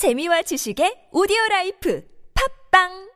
재미와 지식의 오디오 라이프. 팝빵!